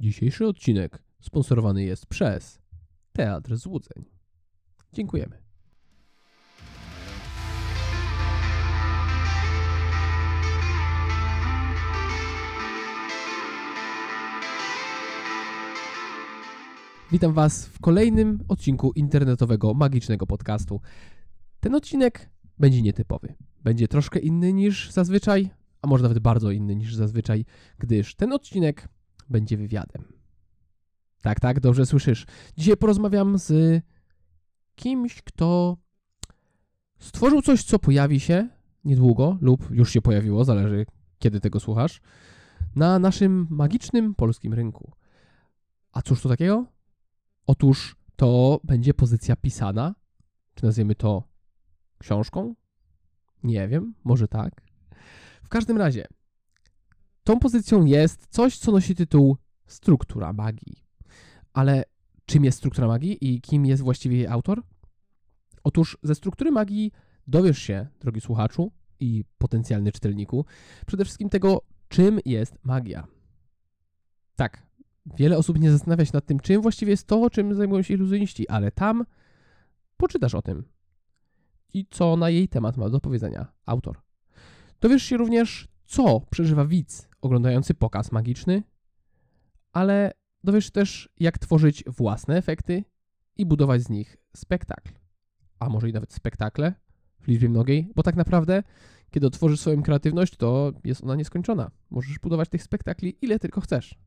Dzisiejszy odcinek sponsorowany jest przez Teatr Złudzeń. Dziękujemy. Witam Was w kolejnym odcinku internetowego magicznego podcastu. Ten odcinek będzie nietypowy. Będzie troszkę inny niż zazwyczaj, a może nawet bardzo inny niż zazwyczaj, gdyż ten odcinek będzie wywiadem. Tak, tak, dobrze słyszysz. Dzisiaj porozmawiam z kimś, kto stworzył coś, co pojawi się niedługo lub już się pojawiło, zależy kiedy tego słuchasz, na naszym magicznym polskim rynku. A cóż to takiego? Otóż to będzie pozycja pisana, czy nazwiemy to książką? Nie wiem, może tak. W każdym razie, tą pozycją jest coś, co nosi tytuł struktura magii. Ale czym jest struktura magii i kim jest właściwie jej autor? Otóż ze struktury magii dowiesz się, drogi słuchaczu i potencjalny czytelniku, przede wszystkim tego, czym jest magia. Tak, wiele osób nie zastanawia się nad tym, czym właściwie jest to, czym zajmują się iluzjoniści, ale tam poczytasz o tym i co na jej temat ma do powiedzenia autor. Dowiesz się również, co przeżywa widz oglądający pokaz magiczny, ale dowiesz się też, jak tworzyć własne efekty i budować z nich spektakl. A może i nawet spektakle w liczbie mnogiej, bo tak naprawdę, kiedy otworzysz swoją kreatywność, to jest ona nieskończona. Możesz budować tych spektakli ile tylko chcesz.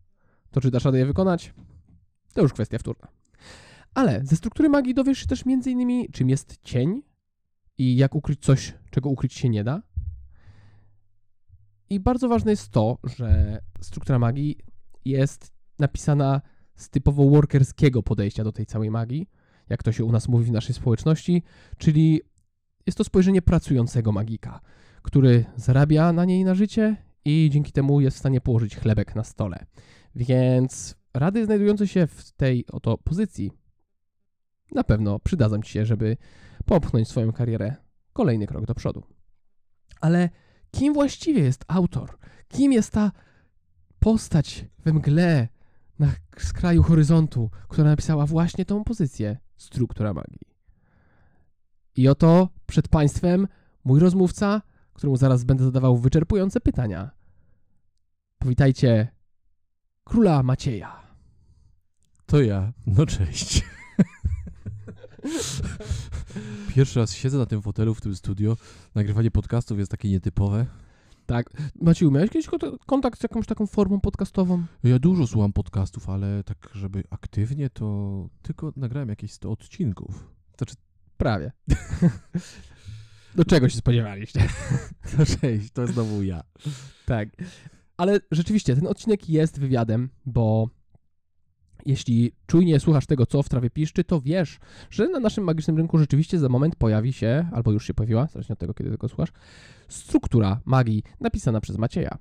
To czy dasz radę je wykonać? To już kwestia wtórna. Ale ze struktury magii dowiesz się też innymi, czym jest cień i jak ukryć coś, czego ukryć się nie da. I bardzo ważne jest to, że struktura magii jest napisana z typowo workerskiego podejścia do tej całej magii, jak to się u nas mówi w naszej społeczności, czyli jest to spojrzenie pracującego magika, który zarabia na niej na życie i dzięki temu jest w stanie położyć chlebek na stole. Więc rady znajdujące się w tej oto pozycji na pewno przydadzą Ci się, żeby popchnąć swoją karierę kolejny krok do przodu. Ale kim właściwie jest autor? Kim jest ta postać we mgle na skraju horyzontu, która napisała właśnie tą pozycję struktura magii? I oto przed Państwem mój rozmówca, któremu zaraz będę zadawał wyczerpujące pytania. Powitajcie króla Macieja. To ja. No cześć. Pierwszy raz siedzę na tym fotelu w tym studio. Nagrywanie podcastów jest takie nietypowe. Tak. Maciej, miałeś kiedyś kont- kontakt z jakąś taką formą podcastową? Ja dużo słucham podcastów, ale tak, żeby aktywnie, to tylko nagrałem jakieś 100 odcinków. Znaczy, prawie. Do czego się spodziewaliście? No cześć, to jest znowu ja. Tak. Ale rzeczywiście, ten odcinek jest wywiadem, bo jeśli czujnie słuchasz tego, co w trawie piszczy, to wiesz, że na naszym magicznym rynku rzeczywiście za moment pojawi się, albo już się pojawiła, zależnie od tego, kiedy tego słuchasz, struktura magii napisana przez Macieja.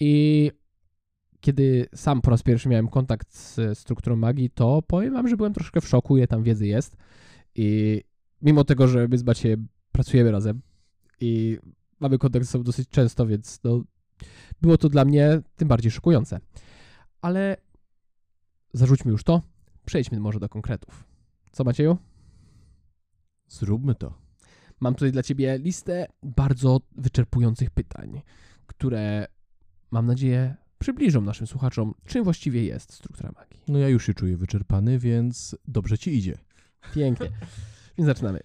I kiedy sam po raz pierwszy miałem kontakt z strukturą magii, to powiem wam, że byłem troszkę w szoku, ile tam wiedzy jest. I mimo tego, że my z Maciejem pracujemy razem i mamy kontakt ze sobą dosyć często, więc no, było to dla mnie tym bardziej szokujące. Ale zarzućmy już to, przejdźmy może do konkretów. Co Macieju? Zróbmy to. Mam tutaj dla Ciebie listę bardzo wyczerpujących pytań, które mam nadzieję przybliżą naszym słuchaczom, czym właściwie jest struktura magii. No ja już się czuję wyczerpany, więc dobrze ci idzie. Pięknie. Więc zaczynamy.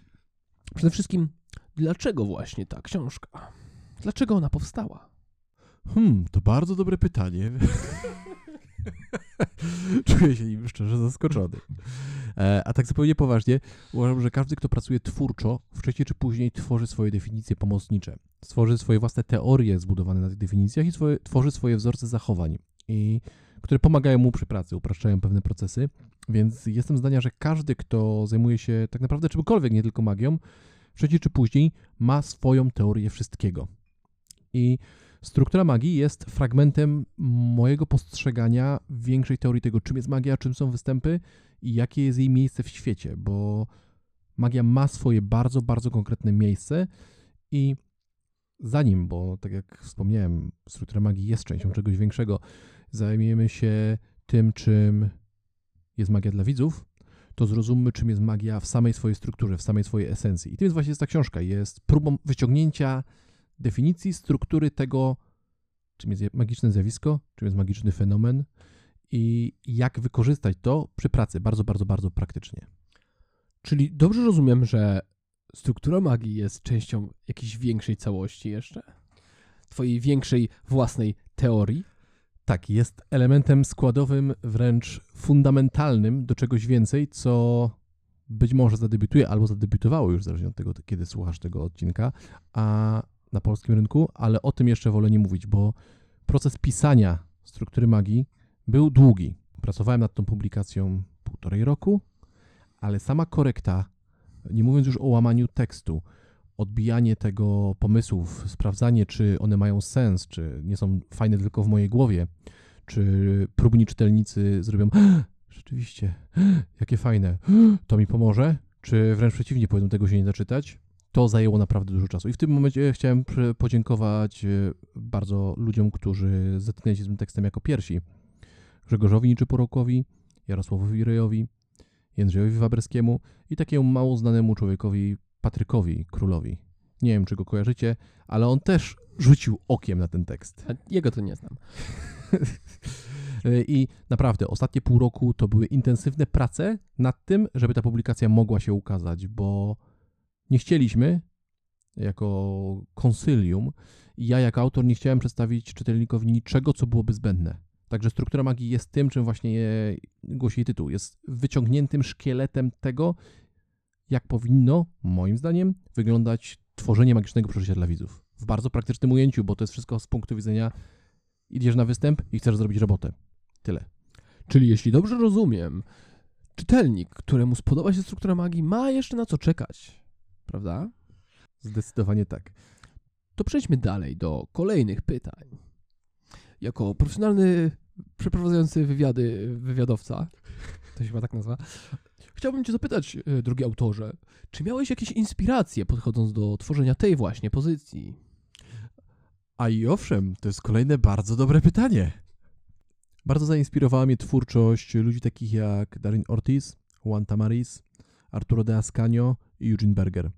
Przede wszystkim, dlaczego właśnie ta książka? Dlaczego ona powstała? Hmm, to bardzo dobre pytanie. Czuję się nim szczerze zaskoczony. E, a tak zupełnie poważnie, uważam, że każdy, kto pracuje twórczo, wcześniej czy później tworzy swoje definicje pomocnicze. Stworzy swoje własne teorie zbudowane na tych definicjach i swoje, tworzy swoje wzorce zachowań, i, które pomagają mu przy pracy, upraszczają pewne procesy. Więc jestem zdania, że każdy, kto zajmuje się tak naprawdę czymkolwiek, nie tylko magią, wcześniej czy później ma swoją teorię wszystkiego. I struktura magii jest fragmentem mojego postrzegania większej teorii tego, czym jest magia, czym są występy i jakie jest jej miejsce w świecie, bo magia ma swoje bardzo, bardzo konkretne miejsce i zanim, bo tak jak wspomniałem, struktura magii jest częścią czegoś większego, zajmiemy się tym, czym jest magia dla widzów, to zrozummy, czym jest magia w samej swojej strukturze, w samej swojej esencji. I tym jest właśnie ta książka. Jest próbą wyciągnięcia definicji, struktury tego, czym jest magiczne zjawisko, czym jest magiczny fenomen i jak wykorzystać to przy pracy bardzo, bardzo, bardzo praktycznie. Czyli dobrze rozumiem, że struktura magii jest częścią jakiejś większej całości jeszcze? Twojej większej własnej teorii? Tak, jest elementem składowym, wręcz fundamentalnym do czegoś więcej, co być może zadebiutuje albo zadebiutowało już, zależnie od tego, kiedy słuchasz tego odcinka, a na polskim rynku, ale o tym jeszcze wolę nie mówić, bo proces pisania struktury magii był długi. Pracowałem nad tą publikacją półtorej roku, ale sama korekta, nie mówiąc już o łamaniu tekstu, odbijanie tego pomysłów, sprawdzanie, czy one mają sens, czy nie są fajne tylko w mojej głowie, czy próbni czytelnicy zrobią rzeczywiście, jakie fajne, to mi pomoże, czy wręcz przeciwnie, powiedzą tego się nie zaczytać, to zajęło naprawdę dużo czasu. I w tym momencie chciałem podziękować e, bardzo ludziom, którzy zetknęli się z tym tekstem jako pierwsi. Grzegorzowi Niczyporokowi, Jarosławowi Rejowi, Jędrzejowi Waberskiemu i takiemu mało znanemu człowiekowi Patrykowi Królowi. Nie wiem, czy go kojarzycie, ale on też rzucił okiem na ten tekst. A jego to nie znam. I naprawdę, ostatnie pół roku to były intensywne prace nad tym, żeby ta publikacja mogła się ukazać, bo nie chcieliśmy, jako konsylium, i ja jako autor nie chciałem przedstawić czytelnikowi niczego, co byłoby zbędne. Także struktura magii jest tym, czym właśnie je głosi tytuł. Jest wyciągniętym szkieletem tego, jak powinno, moim zdaniem, wyglądać tworzenie magicznego przeżycia dla widzów. W bardzo praktycznym ujęciu, bo to jest wszystko z punktu widzenia idziesz na występ i chcesz zrobić robotę. Tyle. Czyli jeśli dobrze rozumiem, czytelnik, któremu spodoba się struktura magii, ma jeszcze na co czekać. Prawda? Zdecydowanie tak. To przejdźmy dalej do kolejnych pytań. Jako profesjonalny przeprowadzający wywiady wywiadowca, to się chyba tak nazywa, chciałbym cię zapytać, e, drogi autorze, czy miałeś jakieś inspiracje podchodząc do tworzenia tej właśnie pozycji? A i owszem, to jest kolejne bardzo dobre pytanie. Bardzo zainspirowała mnie twórczość ludzi takich jak Darin Ortiz, Juan Tamaris, Arturo de Ascanio i Eugene Berger,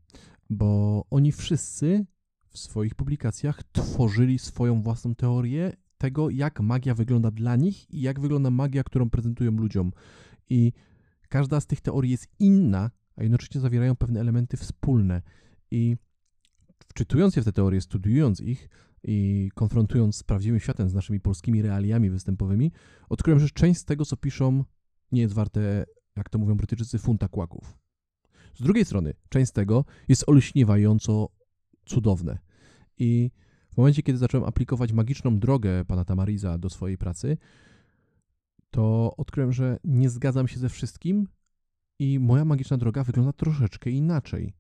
bo oni wszyscy w swoich publikacjach tworzyli swoją własną teorię tego, jak magia wygląda dla nich i jak wygląda magia, którą prezentują ludziom. I każda z tych teorii jest inna, a jednocześnie zawierają pewne elementy wspólne. I wczytując się w te teorie, studiując ich i konfrontując z prawdziwym światem, z naszymi polskimi realiami występowymi, odkryłem, że część z tego, co piszą, nie jest warte, jak to mówią Brytyjczycy, funta kłaków. Z drugiej strony, część z tego jest olśniewająco cudowne. I w momencie, kiedy zacząłem aplikować magiczną drogę pana Tamariza do swojej pracy, to odkryłem, że nie zgadzam się ze wszystkim i moja magiczna droga wygląda troszeczkę inaczej.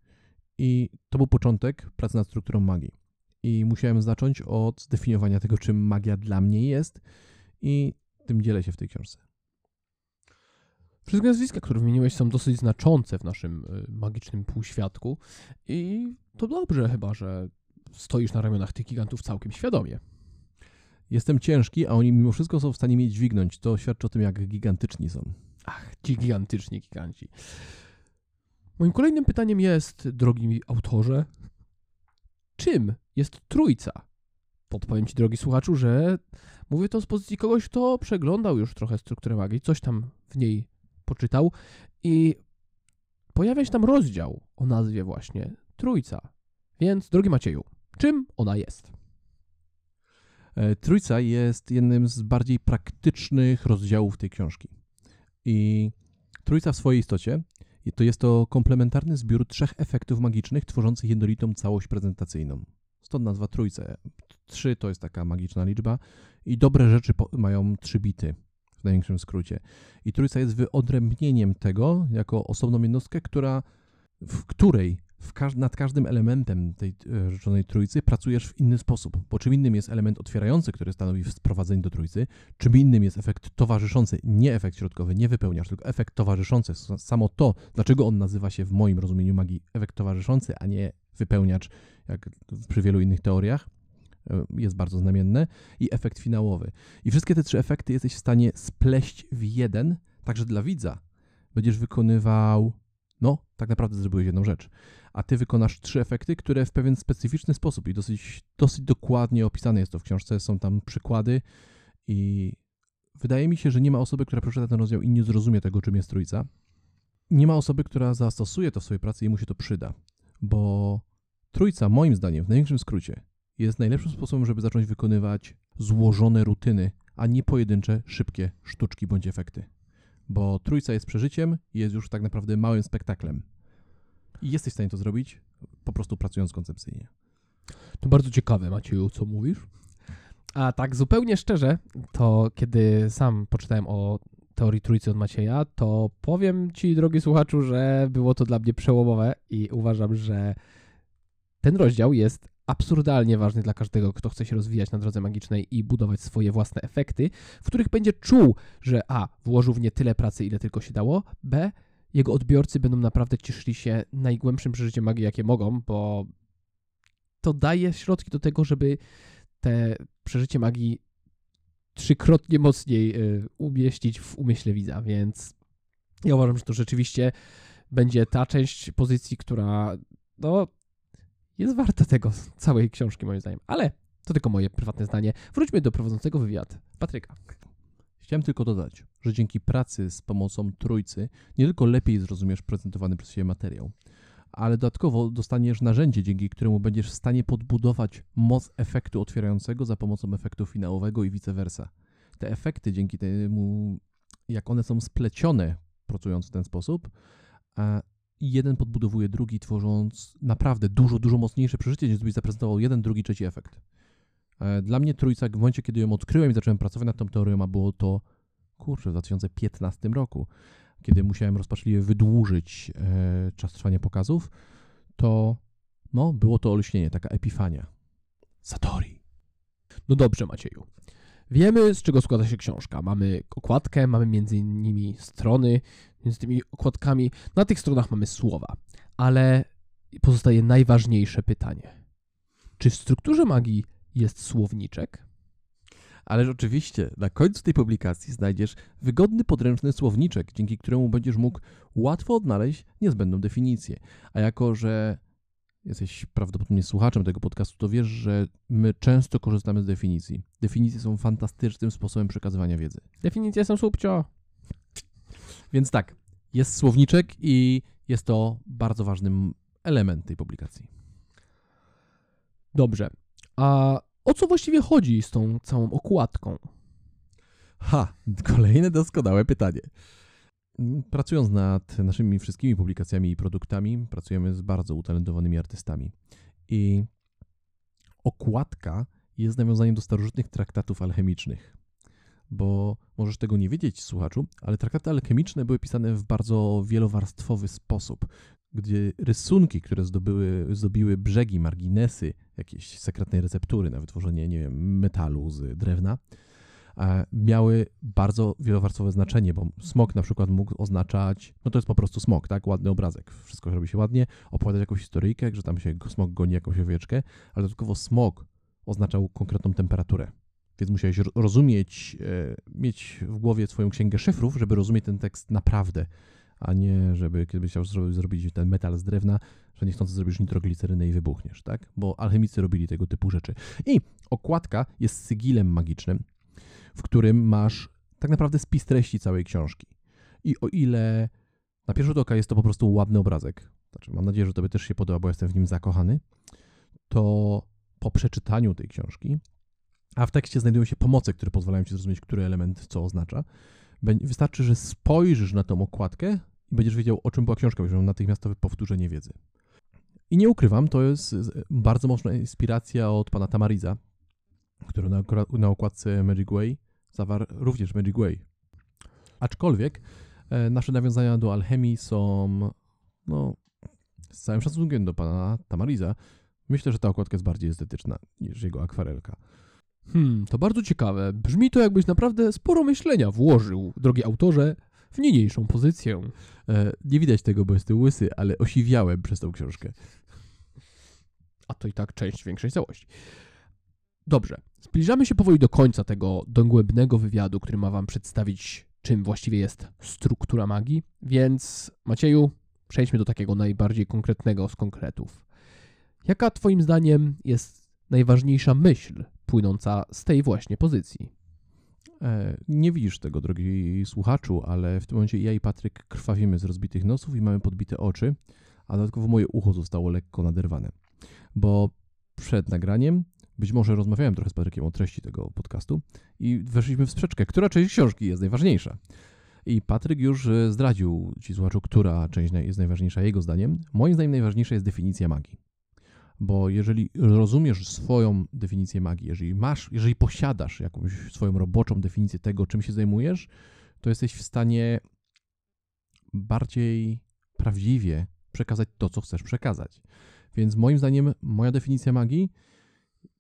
I to był początek pracy nad strukturą magii. I musiałem zacząć od zdefiniowania tego, czym magia dla mnie jest, i tym dzielę się w tej książce. Wszystkie nazwiska, które wymieniłeś, są dosyć znaczące w naszym y, magicznym półświadku. I to dobrze chyba, że stoisz na ramionach tych gigantów całkiem świadomie. Jestem ciężki, a oni mimo wszystko są w stanie mnie dźwignąć. To świadczy o tym, jak gigantyczni są. Ach, ci gigantyczni giganci. Moim kolejnym pytaniem jest, drogi autorze, czym jest trójca? Podpowiem ci, drogi słuchaczu, że mówię to z pozycji kogoś, kto przeglądał już trochę strukturę magii, coś tam w niej poczytał i pojawia się tam rozdział o nazwie właśnie Trójca. Więc, drogi Macieju, czym ona jest? E, trójca jest jednym z bardziej praktycznych rozdziałów tej książki. I Trójca w swojej istocie to jest to komplementarny zbiór trzech efektów magicznych tworzących jednolitą całość prezentacyjną. Stąd nazwa Trójce. Trzy to jest taka magiczna liczba i dobre rzeczy mają trzy bity w największym skrócie. I Trójca jest wyodrębnieniem tego jako osobną jednostkę, która, w której każ nad każdym elementem tej e, rzeczonej trójcy pracujesz w inny sposób, bo czym innym jest element otwierający, który stanowi sprowadzenie do trójcy, czym innym jest efekt towarzyszący, nie efekt środkowy, nie wypełniasz, tylko efekt towarzyszący. Samo to, dlaczego on nazywa się w moim rozumieniu magii efekt towarzyszący, a nie wypełniacz, jak przy wielu innych teoriach, jest bardzo znamienne, i efekt finałowy. I wszystkie te trzy efekty jesteś w stanie spleść w jeden, także dla widza będziesz wykonywał, no, tak naprawdę zrobiłeś jedną rzecz, a ty wykonasz trzy efekty, które w pewien specyficzny sposób i dosyć, dosyć dokładnie opisane jest to w książce, są tam przykłady i wydaje mi się, że nie ma osoby, która przeczyta ten rozdział i nie zrozumie tego, czym jest trójca. Nie ma osoby, która zastosuje to w swojej pracy i mu się to przyda, bo trójca, moim zdaniem, w największym skrócie, jest najlepszym sposobem, żeby zacząć wykonywać złożone rutyny, a nie pojedyncze, szybkie sztuczki bądź efekty. Bo trójca jest przeżyciem i jest już tak naprawdę małym spektaklem. I jesteś w stanie to zrobić, po prostu pracując koncepcyjnie. To bardzo ciekawe, Macieju, co mówisz. A tak zupełnie szczerze, to kiedy sam poczytałem o teorii trójcy od Macieja, to powiem ci, drogi słuchaczu, że było to dla mnie przełomowe i uważam, że ten rozdział jest absurdalnie ważny dla każdego, kto chce się rozwijać na drodze magicznej i budować swoje własne efekty, w których będzie czuł, że a, włożył w nie tyle pracy, ile tylko się dało, b, jego odbiorcy będą naprawdę cieszyli się najgłębszym przeżyciem magii, jakie mogą, bo to daje środki do tego, żeby te przeżycie magii trzykrotnie mocniej y, umieścić w umyśle widza, więc ja uważam, że to rzeczywiście będzie ta część pozycji, która no, jest warta tego, całej książki moim zdaniem. Ale to tylko moje prywatne zdanie. Wróćmy do prowadzącego wywiad Patryka. Chciałem tylko dodać, że dzięki pracy z pomocą trójcy nie tylko lepiej zrozumiesz prezentowany przez siebie materiał, ale dodatkowo dostaniesz narzędzie, dzięki któremu będziesz w stanie podbudować moc efektu otwierającego za pomocą efektu finałowego i vice versa. Te efekty, dzięki temu, jak one są splecione, pracując w ten sposób, a jeden podbudowuje drugi, tworząc naprawdę dużo, dużo mocniejsze przeżycie, niż gdybyś zaprezentował jeden, drugi, trzeci efekt. E, Dla mnie trójca, w momencie, kiedy ją odkryłem i zacząłem pracować nad tą teorią, a było to, kurczę, w 2015 roku, kiedy musiałem rozpaczliwie wydłużyć e, czas trwania pokazów, to no, było to olśnienie, taka epifania. Satori. No dobrze, Macieju. Wiemy, z czego składa się książka. Mamy okładkę, mamy między innymi strony, między tymi okładkami. Na tych stronach mamy słowa. Ale pozostaje najważniejsze pytanie. Czy w strukturze magii jest słowniczek? Ależ oczywiście, na końcu tej publikacji znajdziesz wygodny podręczny słowniczek, dzięki któremu będziesz mógł łatwo odnaleźć niezbędną definicję. A jako, że jesteś prawdopodobnie słuchaczem tego podcastu, to wiesz, że my często korzystamy z definicji. Definicje są fantastycznym sposobem przekazywania wiedzy. Definicje są słupcio. Więc tak, jest słowniczek i jest to bardzo ważny element tej publikacji. Dobrze. A o co właściwie chodzi z tą całą okładką? Ha, kolejne doskonałe pytanie. Pracując nad naszymi wszystkimi publikacjami i produktami, pracujemy z bardzo utalentowanymi artystami. I okładka jest nawiązaniem do starożytnych traktatów alchemicznych. Bo możesz tego nie wiedzieć, słuchaczu, ale traktaty alchemiczne były pisane w bardzo wielowarstwowy sposób, gdzie rysunki, które zdobyły, zdobiły brzegi, marginesy, jakieś sekretnej receptury na wytworzenie, nie wiem, metalu z drewna, e, miały bardzo wielowarstwowe znaczenie, bo smok na przykład mógł oznaczać, no to jest po prostu smok, tak, ładny obrazek, wszystko robi się ładnie, opowiadać jakąś historyjkę, że tam się smok goni jakąś owieczkę, ale dodatkowo smok oznaczał konkretną temperaturę. Więc musiałeś ro- rozumieć, e, mieć w głowie swoją księgę szyfrów, żeby rozumieć ten tekst naprawdę, a nie żeby kiedy byś chciał zro- zrobić ten metal z drewna, że niechcący zrobisz nitroglicerynę i wybuchniesz, tak? Bo alchemicy robili tego typu rzeczy. I okładka jest sygilem magicznym, w którym masz tak naprawdę spis treści całej książki. I o ile na pierwszy rzut oka jest to po prostu ładny obrazek, znaczy mam nadzieję, że tobie też się podoba, bo jestem w nim zakochany, to po przeczytaniu tej książki, a w tekście znajdują się pomoce, które pozwalają ci zrozumieć, który element co oznacza, wystarczy, że spojrzysz na tą okładkę i będziesz wiedział, o czym była książka, będziesz natychmiastowe powtórzenie wiedzy. I nie ukrywam, to jest bardzo mocna inspiracja od pana Tamariza, który na, na okładce Magic Way zawarł również Magic Way. Aczkolwiek e, nasze nawiązania do alchemii są, no, z całym szacunkiem do pana Tamariza, myślę, że ta okładka jest bardziej estetyczna niż jego akwarelka. Hmm, to bardzo ciekawe. Brzmi to jakbyś naprawdę sporo myślenia włożył, drogi autorze, w niniejszą pozycję. E, nie widać tego, bo jestem łysy, ale osiwiałem przez tą książkę. A to i tak część większej całości. Dobrze, zbliżamy się powoli do końca tego dogłębnego wywiadu, który ma Wam przedstawić, czym właściwie jest struktura magii, więc Macieju, przejdźmy do takiego najbardziej konkretnego z konkretów. Jaka Twoim zdaniem jest najważniejsza myśl płynąca z tej właśnie pozycji? E, nie widzisz tego, drogi słuchaczu, ale w tym momencie ja i Patryk krwawimy z rozbitych nosów i mamy podbite oczy, a dodatkowo moje ucho zostało lekko naderwane. Bo przed nagraniem być może rozmawiałem trochę z Patrykiem o treści tego podcastu i weszliśmy w sprzeczkę, która część książki jest najważniejsza. I Patryk już e, zdradził ci słuchaczu, która część jest najważniejsza jego zdaniem. Moim zdaniem najważniejsza jest definicja magii. Bo jeżeli rozumiesz swoją definicję magii, jeżeli masz, jeżeli posiadasz jakąś swoją roboczą definicję tego, czym się zajmujesz, to jesteś w stanie bardziej prawdziwie przekazać to, co chcesz przekazać. Więc moim zdaniem moja definicja magii,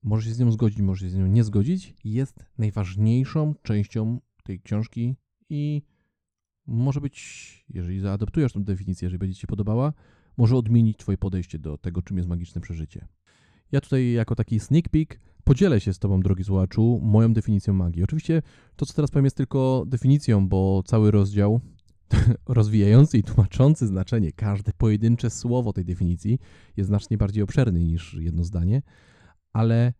możesz się z nią zgodzić, możesz się z nią nie zgodzić, jest najważniejszą częścią tej książki i może być, jeżeli zaadoptujesz tę definicję, jeżeli będzie Ci się podobała, może odmienić Twoje podejście do tego, czym jest magiczne przeżycie. Ja tutaj jako taki sneak peek podzielę się z Tobą, drogi słuchaczu, moją definicją magii. Oczywiście to, co teraz powiem, jest tylko definicją, bo cały rozdział rozwijający i tłumaczący znaczenie, każde pojedyncze słowo tej definicji jest znacznie bardziej obszerny niż jedno zdanie, ale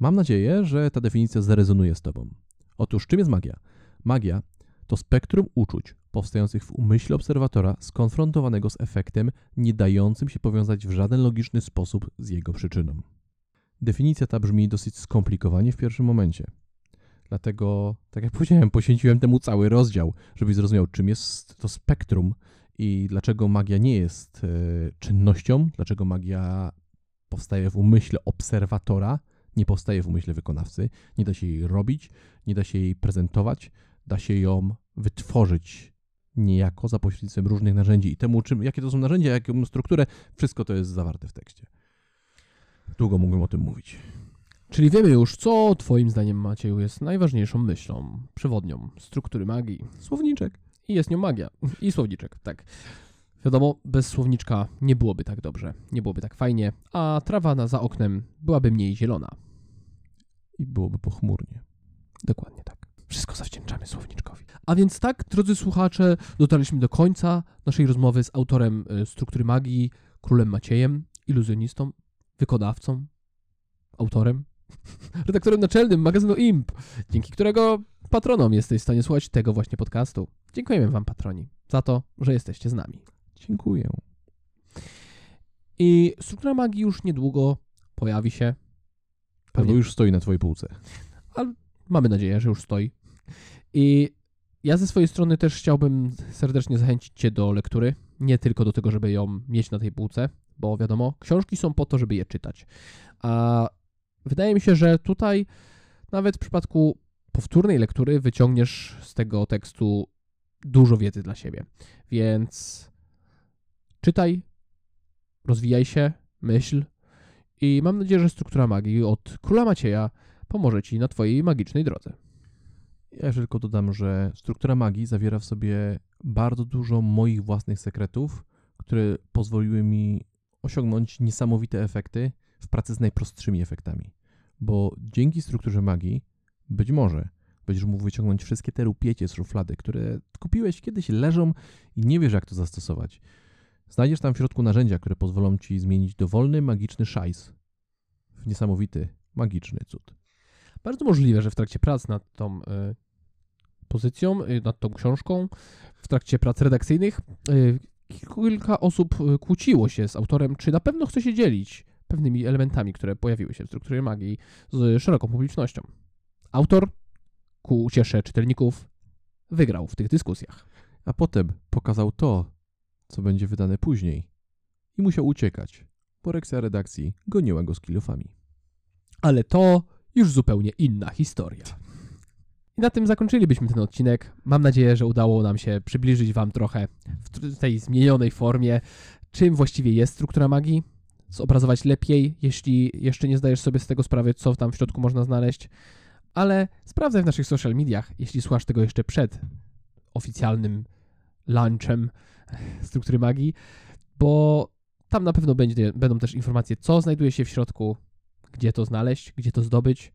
mam nadzieję, że ta definicja zarezonuje z Tobą. Otóż, czym jest magia? Magia to spektrum uczuć powstających w umyśle obserwatora skonfrontowanego z efektem, nie dającym się powiązać w żaden logiczny sposób z jego przyczyną. Definicja ta brzmi dosyć skomplikowanie w pierwszym momencie. Dlatego, tak jak powiedziałem, poświęciłem temu cały rozdział, żebyś zrozumiał, czym jest to spektrum i dlaczego magia nie jest e, czynnością, dlaczego magia powstaje w umyśle obserwatora, nie powstaje w umyśle wykonawcy, nie da się jej robić, nie da się jej prezentować, da się ją wytworzyć niejako za pośrednictwem różnych narzędzi i temu, czym, jakie to są narzędzia, jaką strukturę, wszystko to jest zawarte w tekście. Długo mógłbym o tym mówić. Czyli wiemy już, co Twoim zdaniem, Macieju, jest najważniejszą myślą, przewodnią struktury magii. Słowniczek. I jest nią magia. I słowniczek, tak. Wiadomo, bez słowniczka nie byłoby tak dobrze, nie byłoby tak fajnie, a trawa na, za oknem byłaby mniej zielona. I byłoby pochmurnie. Dokładnie tak. Wszystko zawdzięczamy słowniczkowi. A więc tak, drodzy słuchacze, dotarliśmy do końca naszej rozmowy z autorem y, struktury magii, królem Maciejem, iluzjonistą, wykonawcą, autorem, redaktorem naczelnym magazynu IMP, dzięki którego patronom jesteś w stanie słuchać tego właśnie podcastu. Dziękujemy Wam, patroni, za to, że jesteście z nami. Dziękuję. I struktura magii już niedługo pojawi się. Albo Pewnie. już stoi na twojej półce. Mamy nadzieję, że już stoi. I ja ze swojej strony też chciałbym serdecznie zachęcić Cię do lektury. Nie tylko do tego, żeby ją mieć na tej półce, bo wiadomo, książki są po to, żeby je czytać. A wydaje mi się, że tutaj nawet w przypadku powtórnej lektury wyciągniesz z tego tekstu dużo wiedzy dla siebie. Więc czytaj, rozwijaj się, myśl i mam nadzieję, że struktura magii od Króla Macieja pomoże Ci na Twojej magicznej drodze. Ja jeszcze tylko dodam, że struktura magii zawiera w sobie bardzo dużo moich własnych sekretów, które pozwoliły mi osiągnąć niesamowite efekty w pracy z najprostszymi efektami. Bo dzięki strukturze magii być może będziesz mógł wyciągnąć wszystkie te rupiecie z szuflady, które kupiłeś kiedyś, leżą i nie wiesz jak to zastosować. Znajdziesz tam w środku narzędzia, które pozwolą ci zmienić dowolny magiczny szajs w niesamowity, magiczny cud. Bardzo możliwe, że w trakcie prac nad tą y, pozycją, y, nad tą książką, w trakcie prac redakcyjnych, y, kilka osób kłóciło się z autorem, czy na pewno chce się dzielić pewnymi elementami, które pojawiły się w strukturze magii z szeroką publicznością. Autor, ku uciesze czytelników, wygrał w tych dyskusjach. A potem pokazał to, co będzie wydane później i musiał uciekać, bo rekcja redakcji goniła go z kilofami. Ale to już zupełnie inna historia. I na tym zakończylibyśmy ten odcinek. Mam nadzieję, że udało nam się przybliżyć Wam trochę w tej zmienionej formie, czym właściwie jest struktura magii, zobrazować lepiej, jeśli jeszcze nie zdajesz sobie z tego sprawy, co tam w środku można znaleźć. Ale sprawdzaj w naszych social mediach, jeśli słuchasz tego jeszcze przed oficjalnym launchem struktury magii, bo tam na pewno będzie, będą też informacje, co znajduje się w środku, gdzie to znaleźć, gdzie to zdobyć,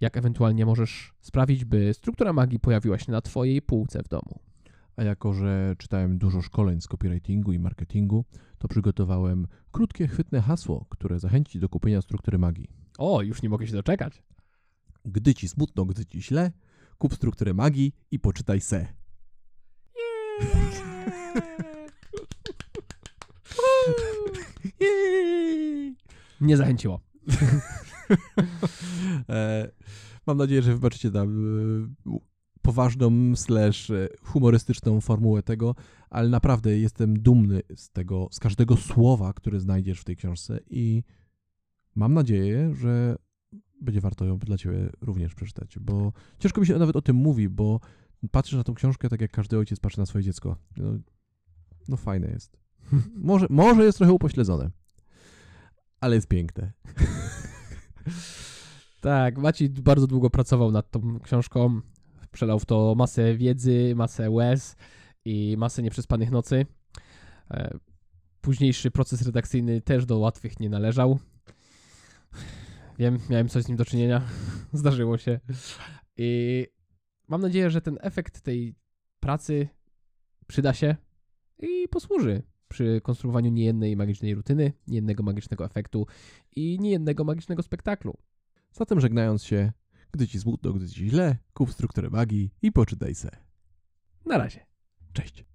jak ewentualnie możesz sprawić, by struktura magii pojawiła się na Twojej półce w domu. A jako, że czytałem dużo szkoleń z copywritingu i marketingu, to przygotowałem krótkie, chwytne hasło, które zachęci do kupienia struktury magii. O, już nie mogę się doczekać. Gdy ci smutno, gdy ci źle, kup strukturę magii i poczytaj se. Nie zachęciło. E, mam nadzieję, że wybaczycie nam e, poważną slash e, humorystyczną formułę tego, ale naprawdę jestem dumny z tego, z każdego słowa, które znajdziesz w tej książce i mam nadzieję, że będzie warto ją dla ciebie również przeczytać, bo ciężko mi się nawet o tym mówi, bo patrzysz na tą książkę tak jak każdy ojciec patrzy na swoje dziecko. No, no fajne jest. Może, może jest trochę upośledzone, ale jest piękne. Tak, Maciej bardzo długo pracował nad tą książką. Przelał w to masę wiedzy, masę łez i masę nieprzespanych nocy. E, Późniejszy proces redakcyjny też do łatwych nie należał. Wiem, miałem coś z nim do czynienia. Zdarzyło się. I mam nadzieję, że ten efekt tej pracy przyda się i posłuży przy konstruowaniu niejednej magicznej rutyny, niejednego magicznego efektu i niejednego magicznego spektaklu. Zatem żegnając się, gdy ci smutno, gdy ci źle, kup strukturę magii i poczytaj se. Na razie. Cześć.